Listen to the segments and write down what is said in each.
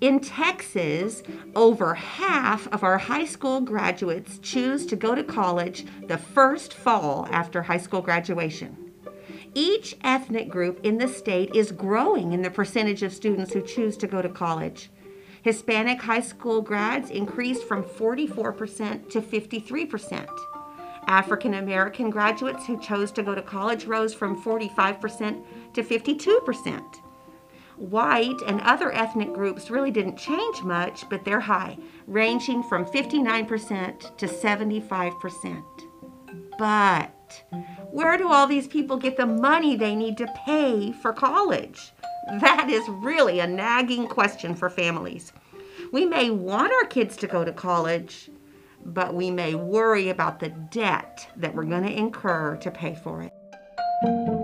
In Texas, over half of our high school graduates choose to go to college the first fall after high school graduation. Each ethnic group in the state is growing in the percentage of students who choose to go to college. Hispanic high school grads increased from 44% to 53%. African American graduates who chose to go to college rose from 45% to 52%. White and other ethnic groups really didn't change much, but they're high, ranging from 59% to 75%. But where do all these people get the money they need to pay for college? That is really a nagging question for families. We may want our kids to go to college, but we may worry about the debt that we're going to incur to pay for it.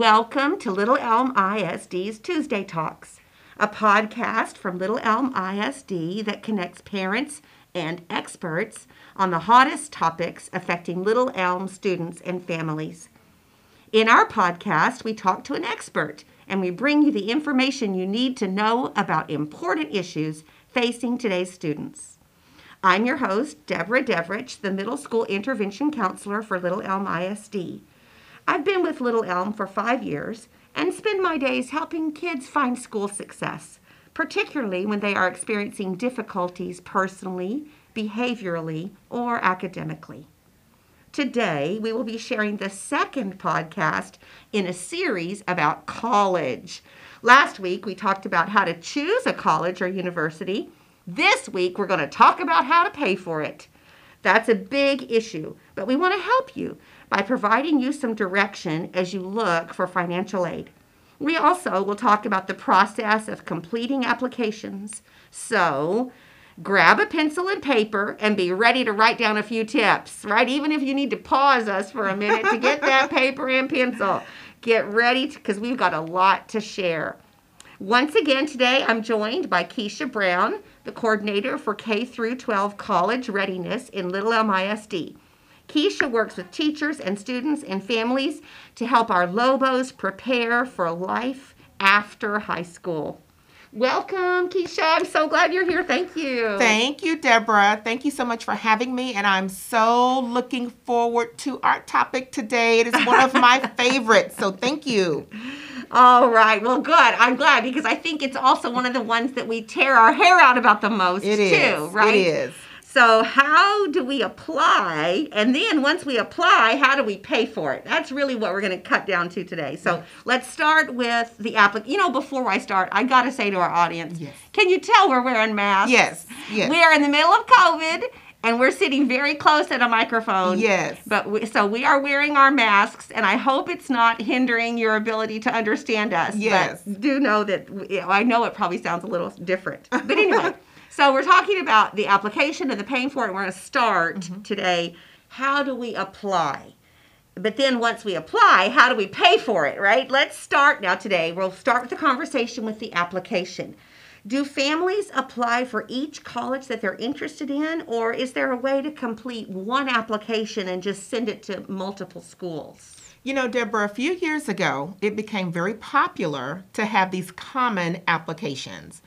Welcome to Little Elm ISD's Tuesday Talks, a podcast from Little Elm ISD that connects parents and experts on the hottest topics affecting Little Elm students and families. In our podcast, we talk to an expert and we bring you the information you need to know about important issues facing today's students. I'm your host, Deborah Devrich, the Middle School Intervention Counselor for Little Elm ISD. I've been with Little Elm for five years and spend my days helping kids find school success, particularly when they are experiencing difficulties personally, behaviorally, or academically. Today, we will be sharing the second podcast in a series about college. Last week, we talked about how to choose a college or university. This week, we're going to talk about how to pay for it. That's a big issue, but we want to help you by providing you some direction as you look for financial aid. We also will talk about the process of completing applications. So, grab a pencil and paper and be ready to write down a few tips, right? Even if you need to pause us for a minute to get that paper and pencil. Get ready because we've got a lot to share. Once again today I'm joined by Keisha Brown, the coordinator for K through 12 college readiness in Little Elm ISD. Keisha works with teachers and students and families to help our Lobos prepare for life after high school. Welcome, Keisha. I'm so glad you're here. Thank you. Thank you, Deborah. Thank you so much for having me. And I'm so looking forward to our topic today. It is one of my favorites. So thank you. All right. Well, good. I'm glad because I think it's also one of the ones that we tear our hair out about the most, It too, is. right? It is. So, how do we apply? And then once we apply, how do we pay for it? That's really what we're going to cut down to today. So, let's start with the applic. You know, before I start, I got to say to our audience, Yes. can you tell we're wearing masks? Yes. Yes. We are in the middle of COVID and we're sitting very close at a microphone. Yes. But we, so we are wearing our masks, and I hope it's not hindering your ability to understand us. Yes. But do know that we- I know it probably sounds a little different. But anyway, so we're talking about the application and the paying for it. We're going to start Mm-hmm. today. How do we apply? But then once we apply, how do we pay for it, right? Let's start now today. We'll start with the conversation with the application. Do families apply for each college that they're interested in, or is there a way to complete one application and just send it to multiple schools? You know, Deborah, a few years ago, it became very popular to have these common applications.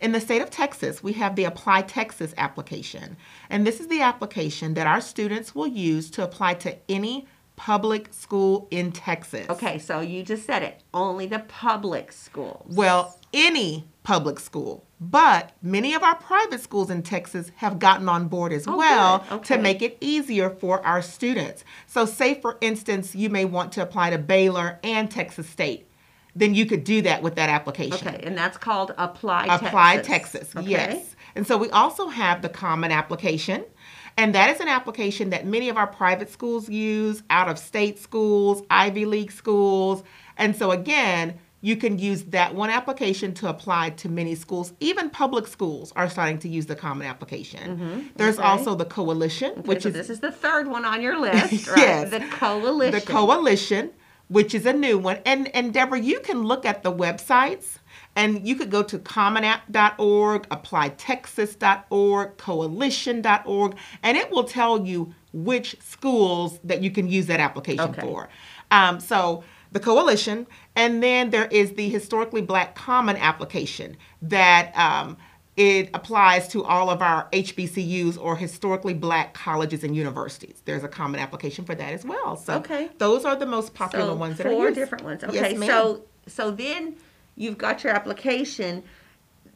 In the state of Texas, we have the Apply Texas application. And this is the application that our students will use to apply to any public school in Texas. Okay, so you just said it. Only the public schools. Well, any public school. But many of our private schools in Texas have gotten on board as Oh, well. Okay. to make it easier for our students. So, say for instance, you may want to apply to Baylor and Texas State. Then you could do that with that application. Okay, and that's called Apply Texas. Apply Texas. Okay. yes. And so we also have the common application. And that is an application that many of our private schools use, out of state schools, Ivy League schools. And so again, you can use that one application to apply to many schools. Even public schools are starting to use the common application. There's Mm-hmm. okay. also the coalition, Which which so is this is the third one on your list, right? Yes. The coalition. the coalition, which is a new one. And and Deborah, you can look at the websites and you could go to commonapp.org, applytexas.org, coalition.org, and it will tell you which schools that you can use that application Okay. for. Um, so the coalition, and then there is the historically black common application that um, it applies to all of our HBCUs or historically black colleges and universities. There's a common application for that as well. So Okay. those are the most popular So ones that are four different ones. Yes, Okay, ma'am. so so then you've got your application,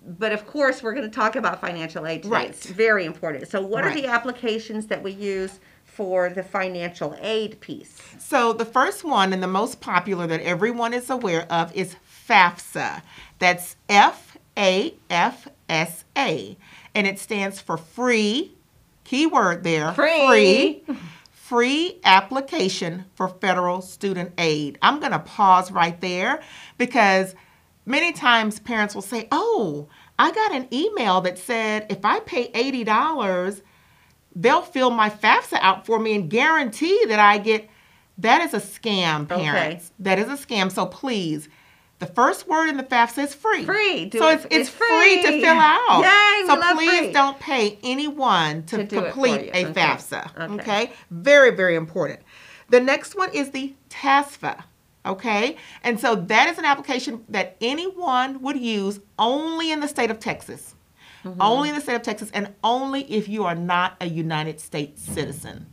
but of course we're going to talk about financial aid today. Right. It's very important. So what are the applications that we use for the financial aid piece? So the first one and the most popular that everyone is aware of is FAFSA. That's F A F S A. And it stands for free, keyword there, Free. free, free application for federal student aid. I'm going to pause right there because many times parents will say, "Oh, I got an email that said if I pay $80, they'll fill my FAFSA out for me and guarantee that I get. That is a scam, Okay. parents. That is a scam. So please, the first word in the FAFSA is free. Free. Do so it- it's, it's, it's free. to fill out. Yay, so please free. don't pay anyone to, To do it for complete a Okay. FAFSA. Okay. okay? Very, very important. The next one is the TASFA. Okay, and so that is an application that anyone would use only in the state of Texas. Mm-hmm. Only in the state of Texas, and only if you are not a United States citizen.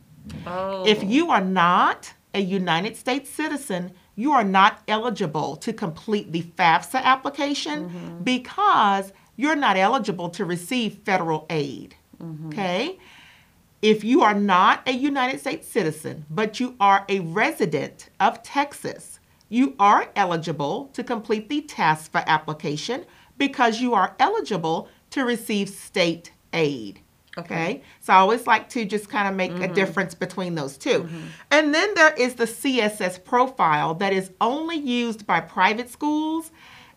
Oh. If you are not a United States citizen, you are not eligible to complete the FAFSA application mm-hmm. because you're not eligible to receive federal aid. Mm-hmm. Okay? If you are not a United States citizen, but you are a resident of Texas, you are eligible to complete the TASFA application because you are eligible to receive state aid. Okay. So I always like to just kind of make a difference between those 2 And then there is the CSS profile that is only used by private schools,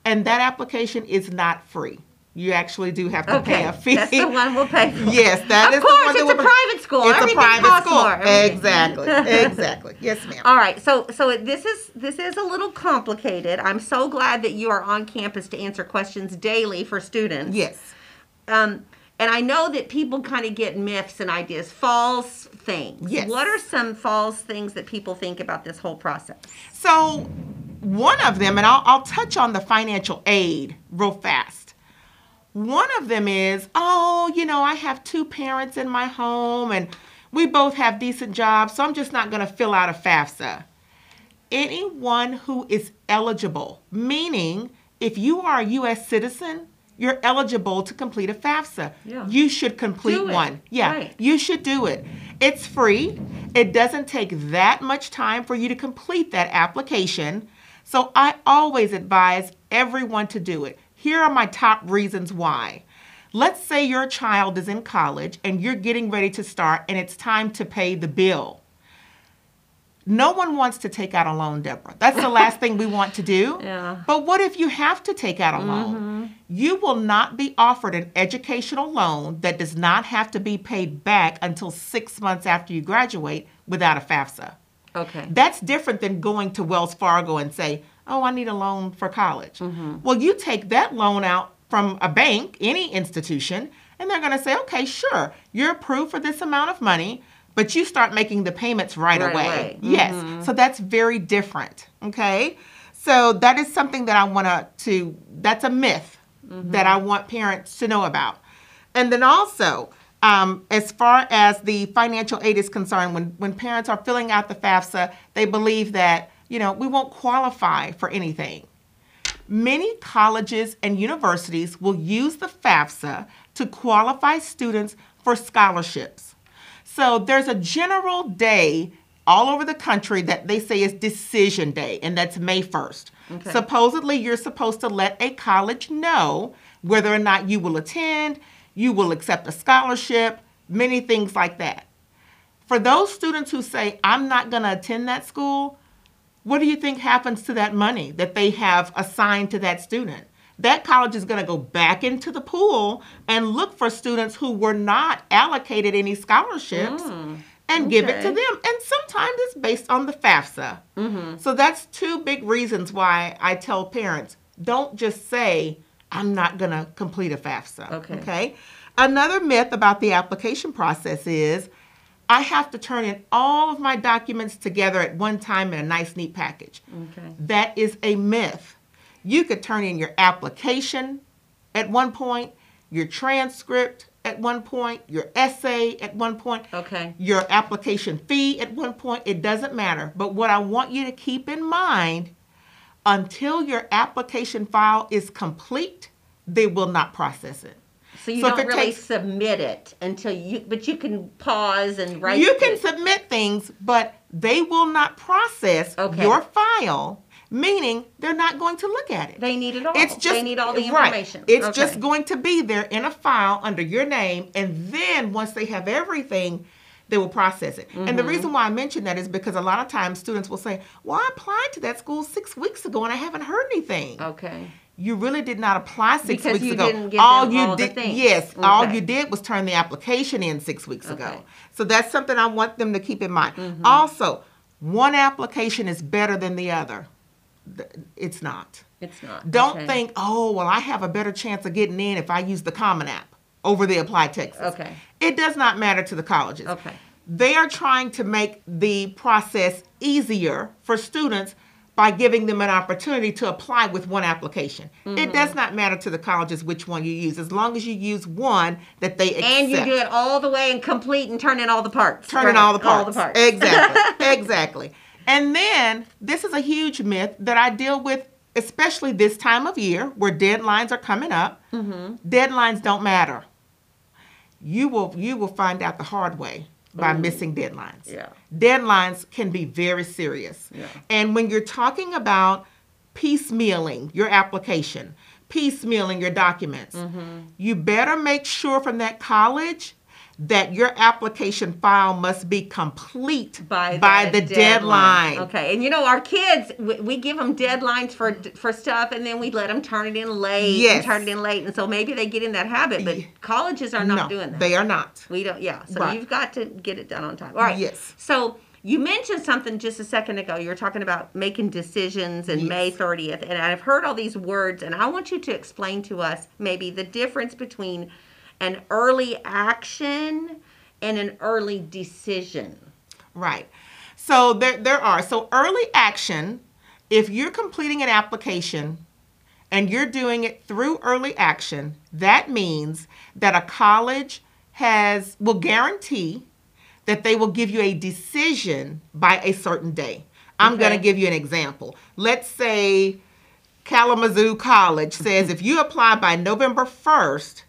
and that application is not free. You actually do have to pay a fee. that's the one we'll pay for. Yes, that Of is the course, one that it's a private school. It's Everything a private school. more. Exactly. Exactly. Yes, ma'am. All right, so so this is this is a little complicated. I'm so glad that you are on campus to answer questions daily for students. Yes. Um, and I know that people kind of get myths and ideas, false things. Yes. What are some false things that people think about this whole process? So, one of them, and I'll, I'll touch on the financial aid real fast. One of them is, oh, you know, I have two parents in my home and we both have decent jobs, so I'm just not going to fill out a FAFSA. Anyone who is eligible, meaning if you are a U.S. citizen, you're eligible to complete a FAFSA. Yeah. You should complete one. Yeah, Right. you should do it. It's free. It doesn't take that much time for you to complete that application. So I always advise everyone to do it. Here are my top reasons why. Let's say your child is in college and you're getting ready to start and it's time to pay the bill. No one wants to take out a loan, Deborah. That's the last thing we want to do. Yeah. But what if you have to take out a loan? Mm-hmm. You will not be offered an educational loan that does not have to be paid back until six months after you graduate without a FAFSA. Okay. That's different than going to Wells Fargo and say, "Oh, I need a loan for college." Mm-hmm. Well, you take that loan out from a bank, any institution, and they're going to say, "Okay, sure, you're approved for this amount of money." But you start making the payments right, Right away. away. Yes. So that's very different. Okay. So that is something that I want to, that's a myth that I want parents to know about. And then also, um, as far as the financial aid is concerned, when, when parents are filling out the FAFSA, they believe that, you know, we won't qualify for anything. Many colleges and universities will use the FAFSA to qualify students for scholarships. So there's a general day all over the country that they say is decision day, and that's May 1st. Okay. Supposedly, you're supposed to let a college know whether or not you will attend, you will accept a scholarship, many things like that. For those students who say, I'm not going to attend that school, what do you think happens to that money that they have assigned to that student? That college is going to go back into the pool and look for students who were not allocated any scholarships mm, and give it to them. And sometimes it's based on the FAFSA. Mm-hmm. So that's two big reasons why I tell parents don't just say, I'm not going to complete a FAFSA. Okay. Okay. Another myth about the application process is I have to turn in all of my documents together at one time in a nice, neat package. Okay. That is a myth. You could turn in your application at one point, your transcript at one point, your essay at one point, Okay. your application fee at one point. It doesn't matter. But what I want you to keep in mind until your application file is complete, they will not process it. So you So don't really takes- submit it until you, but you can pause and write. You can it. submit things, but they will not process Okay. your file, meaning they're not going to look at it. They need it all. It's just they need all the right. It's Okay. just going to be there in a file under your name, and then once they have everything, they will process it. And the Mm-hmm. reason why I mention that is because a lot of times students will say, "Well, I applied to that school six weeks ago, and I haven't heard anything." Okay. You really did not apply six Because weeks ago. all you all the did, things. yes, all you did was turn the application in six weeks ago. So that's something I want them to keep in mind. Mm-hmm. Also, one application is better than the other. It's not. It's not. Don't Okay. think, oh, well, I have a better chance of getting in if I use the Common App over the Apply Texas. Okay. It does not matter to the colleges. Okay. They are trying to make the process easier for students by giving them an opportunity to apply with one application. Mm-hmm. It does not matter to the colleges which one you use, as long as you use one that they accept. And you do it all the way and complete and turn in all the parts. Turn in all the parts. All the parts. Exactly. exactly. And then this is a huge myth that I deal with, especially this time of year where deadlines are coming up. Mm-hmm. Deadlines don't matter. You will you will find out the hard way by missing deadlines. Yeah. Deadlines can be very serious. Yeah. And when you're talking about piecemealing your application, piecemealing your documents, Mm-hmm. you better make sure from that college that your application file must be complete by the, deadline. Okay, and you know our kids, we, we give them deadlines for for stuff, and then we let them turn it in late. and Yes. turn it in late, and so maybe they get in that habit. But Ye- colleges are not no, doing that. they are not. We don't. Yeah. So Right. you've got to get it done on time. All right. Yes. So you mentioned something just a second ago. You were talking about making decisions and May 30th, and I've heard all these words, and I want you to explain to us maybe the difference between an early action and an early decision. Right. So there, there are. So early action, if you're completing an application and you're doing it through early action, that means that a college has will guarantee that they will give you a decision by a certain day. I'm going to give you an example. Let's say Kalamazoo College says if you apply by November 1st,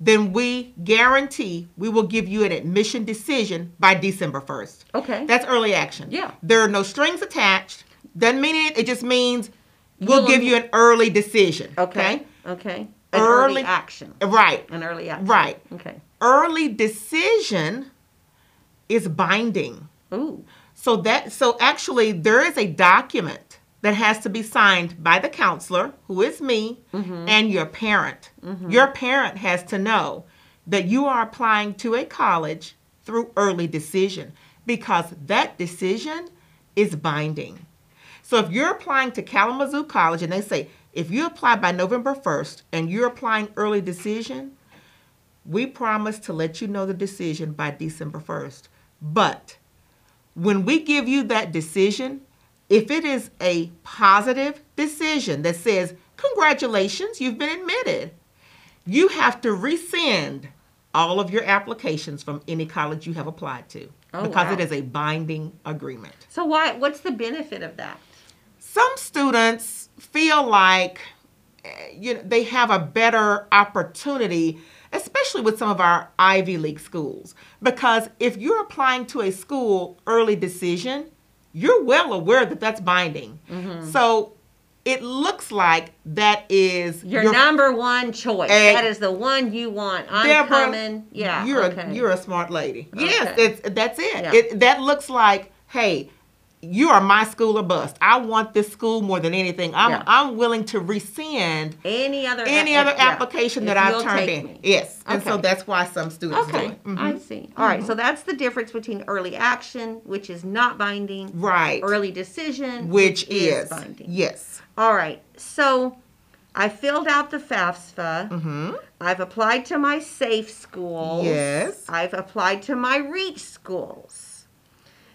then we guarantee we will give you an admission decision by December 1st. Okay. That's early action. Yeah. There are no strings attached. Doesn't mean it, it just means we'll You'll- give you an early decision. Okay. Okay. An early, Early- action. Right. An early action. Right. Okay. Early decision is binding. Ooh. So that so actually there is a document that has to be signed by the counselor, who is me, mm-hmm. and your parent. Mm-hmm. Your parent has to know that you are applying to a college through early decision because that decision is binding. So if you're applying to Kalamazoo College and they say if you apply by November 1st and you're applying early decision, we promise to let you know the decision by December 1st. But when we give you that decision, if it is a positive decision that says, Congratulations, you've been admitted, you have to rescind all of your applications from any college you have applied to Oh, because wow. it is a binding agreement. So why? What's the benefit of that? Some students feel like eh, you know they have a better opportunity especially with some of our Ivy League schools because if you're applying to a school early decision you're well aware that that's binding Mm-hmm. so it looks like that is Your, number one choice. Eh, that is the one you want. I'm Deborah, coming. Yeah. you're okay. a you're a smart lady. Yes, it's, that's it. Yeah. it. That looks like, hey, you are my school or bust. I want this school more than anything. I'm Yeah. I'm willing to rescind any other any other yeah, application if that I've turned in. me. Yes, and so that's why some students do Okay, it. Mhm. I see. All right, so that's the difference between early action, which is not binding, Right, early decision, which is binding. yes, All right, so I filled out the FAFSA. Mm-hmm. I've applied to my safe schools. Yes. I've applied to my reach schools.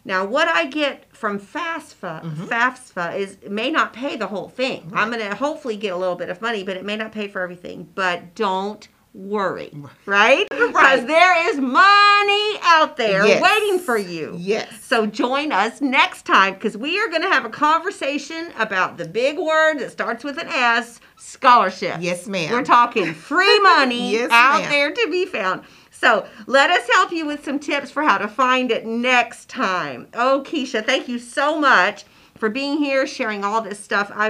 Now, what I get from FAFSA, Mm-hmm. FAFSA is may not pay the whole thing. I'm going to hopefully get a little bit of money, but it may not pay for everything. But don't worry, right? Because Right. there is money out there Yes. waiting for you. Yes. So join us next time because we are going to have a conversation about the big word that starts with an S scholarship. Yes, ma'am. We're talking free money Yes, out ma'am. there to be found. So let us help you with some tips for how to find it next time. Oh, Keisha, thank you so much for being here, sharing all this stuff. I,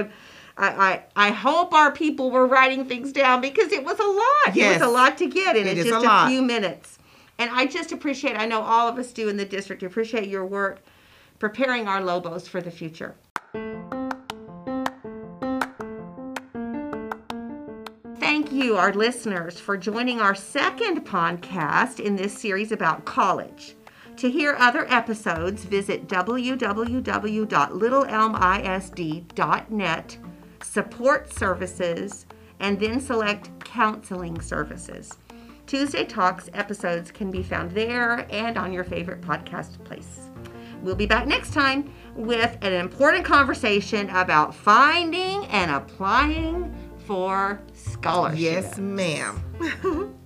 I, I, I hope our people were writing things down because it was a lot. Yes. It was a lot to get in It it's just a lot. few minutes. And I just appreciate, I know all of us do in the district, appreciate your work preparing our Lobos for the future. You, our listeners, for joining our second podcast in this series about college. To hear other episodes, visit www.littleelmisd.net, support services, and then select counseling services. Tuesday Talks episodes can be found there and on your favorite podcast place. We'll be back next time with an important conversation about finding and applying for scholarships. Yes, ma'am.